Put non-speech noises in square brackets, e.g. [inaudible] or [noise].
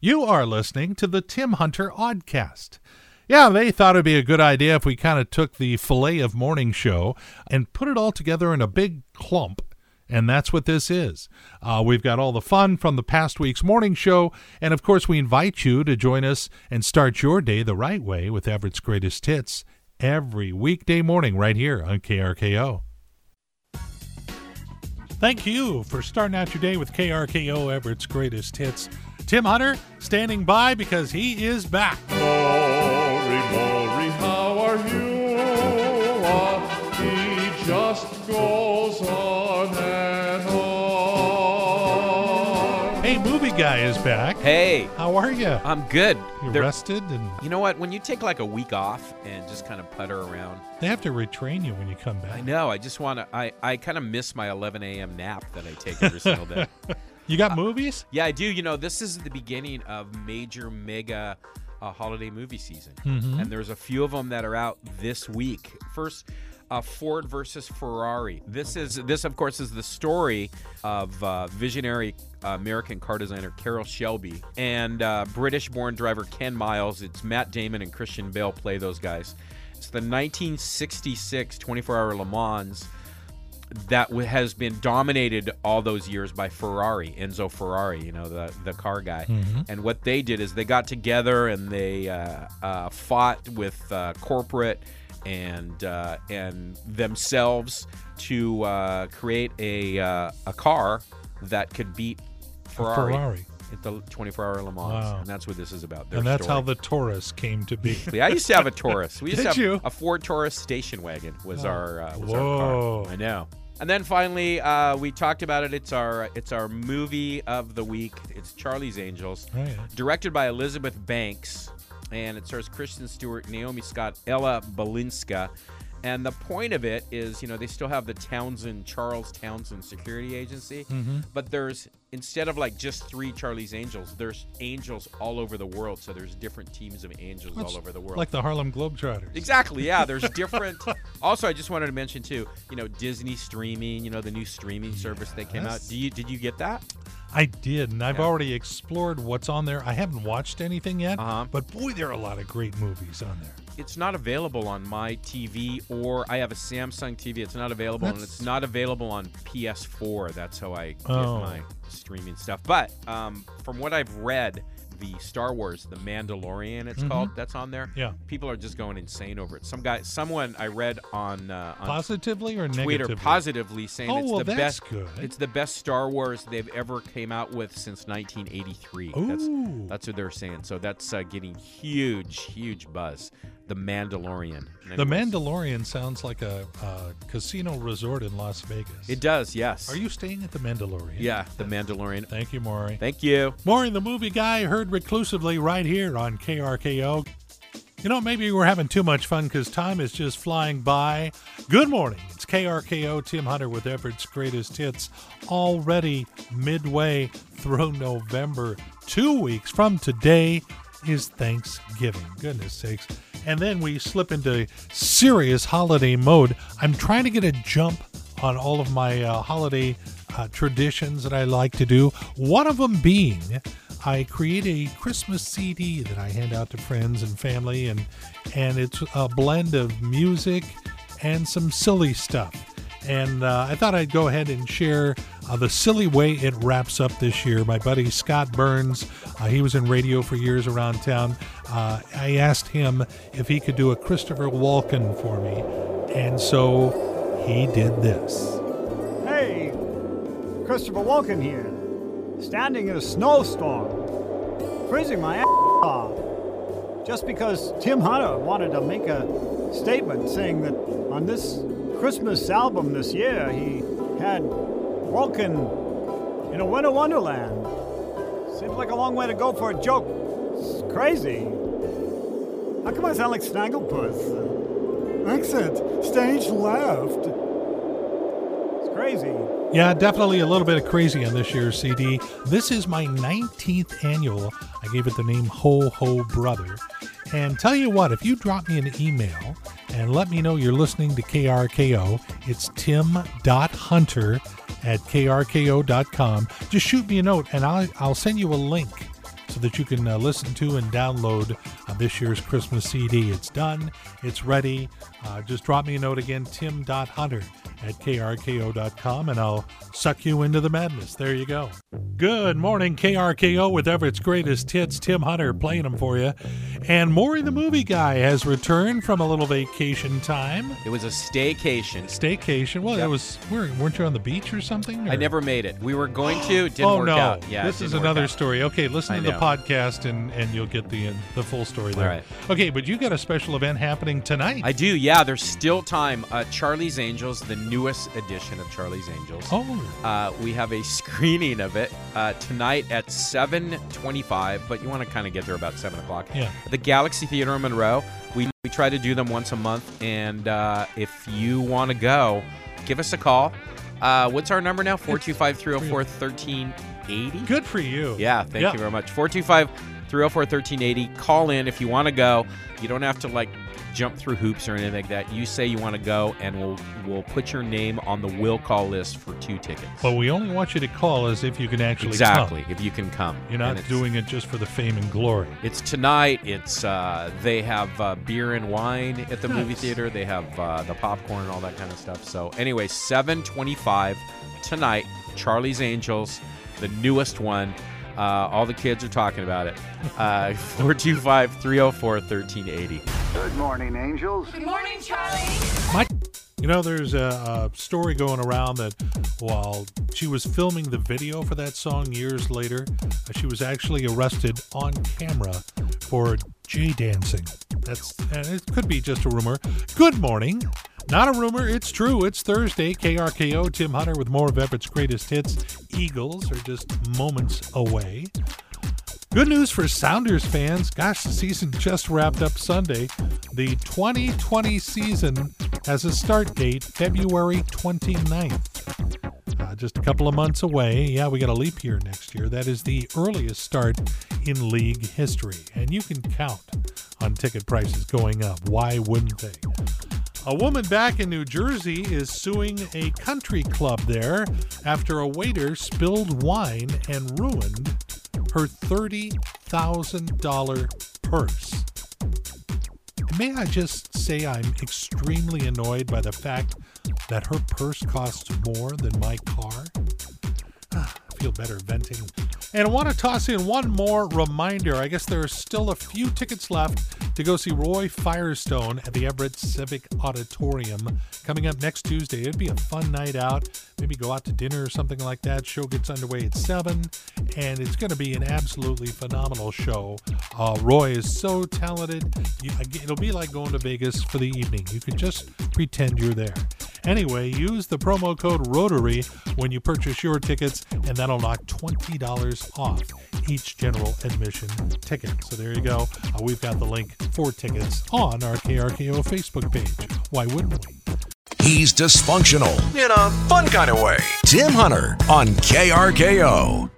You are listening to the Tim Hunter Oddcast. Yeah, they thought it'd be a good idea if we kind of took the fillet of morning show and put it all together in a big clump. And that's what this is. Uh, we've got all the fun from the past week's morning show. And of course, we invite you to join us and start your day the right way with Everett's Greatest Hits every weekday morning right here on KRKO. Thank you for starting out your day with KRKO Everett's Greatest Hits. Tim Hunter standing by because he is back. Maury, Maury, how are you? Ah, he just goes on and on. Hey, movie guy is back. Hey, How are you? I'm good. You There- rested and you know what? When you take like a week off and just kind of putter around, they have to retrain you when you come back. I know. I just want to. I I kind of miss my 11 a.m. nap that I take every single day. [laughs] You got movies? Yeah, I do. You know, this is the beginning of major mega uh, holiday movie season, Mhm. and there's a few of them that are out this week. First. Uh, Ford versus Ferrari. This is this, of course, is the story of uh, visionary uh, American car designer Carroll Shelby and uh, British-born driver Ken Miles. It's Matt Damon and Christian Bale play those guys. It's the 1966 24-hour Le Mans that has been dominated all those years by Ferrari, Enzo Ferrari, you know, the the car guy. Mhm. And what they did is they got together and they uh, uh, fought with uh, corporate and uh, and themselves to uh, create a uh, a car that could beat Ferrari, Ferrari. At the 24-hour Le Mans. Wow. And that's what this is about. their And that's how the Taurus came to be. [laughs] Yeah, I used to have a Taurus. We used Did to have you? a Ford Taurus station wagon was Oh. our uh, was Whoa. our car. I know. And then finally, uh, we talked about it. It's our it's our movie of the week. It's Charlie's Angels, Oh, directed by Elizabeth Banks, and it stars Kristen Stewart, Naomi Scott, Ella Balinska. And the point of it is, you know, they still have the Townsend Charles Townsend Security Agency, Mhm. but there's instead of like just three Charlie's Angels, there's angels all over the world. So there's different teams of angels That's all over the world. Like the Harlem Globetrotters. Exactly. Yeah, there's [laughs] different. also, I just wanted to mention too. You know, Disney streaming. You know, the new streaming service that came out. Do you did you get that? I did, and I've Yeah. already explored what's on there. I haven't watched anything yet, Uh-huh. but boy, there are a lot of great movies on there. It's not available on my TV, or I have a Samsung TV. It's not available, and it's not available on PS4. That's how I get Oh. my streaming stuff. But um, from what I've read, the Star Wars, the Mandalorian, it's Mhm. called. That's on there. Yeah. People are just going insane over it. Some guy, someone I read on uh, on Positively or Twitter negatively? positively saying Oh, it's well, the that's best. good. It's the best Star Wars they've ever came out with since 1983. That's Ooh. that's what they're saying. So that's uh, getting huge, huge buzz. The Mandalorian. The Mandalorian sounds like a, uh casino resort in Las Vegas. It does. Yes. Are you staying at the Mandalorian? Yeah, the Mandalorian. Thank you, Maury. Thank you. Maury, the movie guy, heard reclusively right here on KRKO. You know, maybe we're having too much fun because time is just flying by. Good morning. It's KRKO Tim Hunter with Everett's greatest hits. Already midway through November. Two weeks from today is Thanksgiving. Goodness sakes. And then we slip into serious holiday mode. I'm trying to get a jump on all of my uh, holiday uh, traditions that I like to do. One of them being I create a Christmas CD that I hand out to friends and family, and and it's a blend of music and some silly stuff. And uh, I thought I'd go ahead and share uh, the silly way it wraps up this year. My buddy Scott Burns, uh, he was in radio for years around town. Uh, I asked him if he could do a Christopher Walken for me, and so he did this. Hey, Christopher Walken here, standing in a snowstorm, freezing my ass off, just because Tim Hunter wanted to make a statement saying that on this Christmas album this year he had Walken in a winter wonderland. Seems like a long way to go for a joke. It's crazy. How come I sound like Snagglepuss? Exit, stage left. It's crazy. Yeah, definitely a little bit of crazy on this year's CD. This is my 19th annual. I gave it the name Ho Ho Brother. And tell you what, if you drop me an email and let me know you're listening to KRKO, it's tim.hunter at krko.com. Just shoot me a note and I'll, I'll send you a link so that you can uh, listen to and download uh, this year's Christmas CD. It's done, it's ready. Uh, just drop me a note again, tim.hunter at krko.com, and I'll suck you into the madness. There you go. Good morning, KRKO, with Everett's greatest hits. Tim Hunter playing them for you. And Maury the movie guy has returned from a little vacation time. It was a staycation. Staycation. Well, Yep. it was. Weren't you on the beach or something? I never made it. We were going to. It didn't oh work no! out. Yeah, this is another story. Okay, listen I to the podcast and and you'll get the the full story there. Right. Okay, but you got a special event happening tonight. I do. Yeah, there's still time. Uh, Charlie's Angels, the newest edition of Charlie's Angels. oh, Uh, we have a [laughs] screening of it uh, tonight at 7:25, but you want to kind of get there about 7 o'clock. Yeah. The Galaxy Theater in Monroe. We we try to do them once a month, and uh, if you want to go, give us a call. Uh, what's our number now? 425-304-1380. good for you. Yeah, thank Yeah. you very much. 425 304 1380. Call in if you want to go. You don't have to like jump through hoops or anything like that. You say you want to go, and we'll we'll put your name on the will call list for two tickets. But we only want you to call as if you can actually exactly, come. if you can come. You're not doing it just for the fame and glory. It's tonight. It's uh, they have uh, beer and wine at the movie theater. They have uh, the popcorn and all that kind of stuff. So anyway, 7:25 tonight. Charlie's Angels, the newest one. Uh, all the kids are talking about it. Uh, [laughs] 425 304 1380. Good morning, angels. Good morning, Charlie. Mike, you know, there's a, a story going around that while she was filming the video for that song years later, uh, she was actually arrested on camera for J dancing. That's and it could be just a rumor. Good morning. Not a rumor, it's true. It's Thursday. KRKO, Tim Hunter with more of Everett's greatest hits. Eagles are just moments away. Good news for Sounders fans. Gosh, the season just wrapped up Sunday. The 2020 season has a start date February 29th. Uh, just a couple of months away. Yeah, we got a leap year next year. That is the earliest start in league history. And you can count on ticket prices going up. Why wouldn't they? A woman back in New Jersey is suing a country club there after a waiter spilled wine and ruined her $30,000 purse. May I just say I'm extremely annoyed by the fact that her purse costs more than my car? Ah, I feel better venting. And I want to toss in one more reminder. I guess there are still a few tickets left to go see Roy Firestone at the Everett Civic Auditorium coming up next Tuesday. It'd be a fun night out. Maybe go out to dinner or something like that. Show gets underway at 7, and it's going to be an absolutely phenomenal show. Uh, Roy is so talented. It'll be like going to Vegas for the evening. You can just pretend you're there. Anyway, use the promo code Rotary when you purchase your tickets, and that'll knock $20 off each general admission ticket. So there you go. Uh, we've got the link for tickets on our KRKO Facebook page. Why wouldn't we? He's dysfunctional in a fun kind of way. Tim Hunter on KRKO.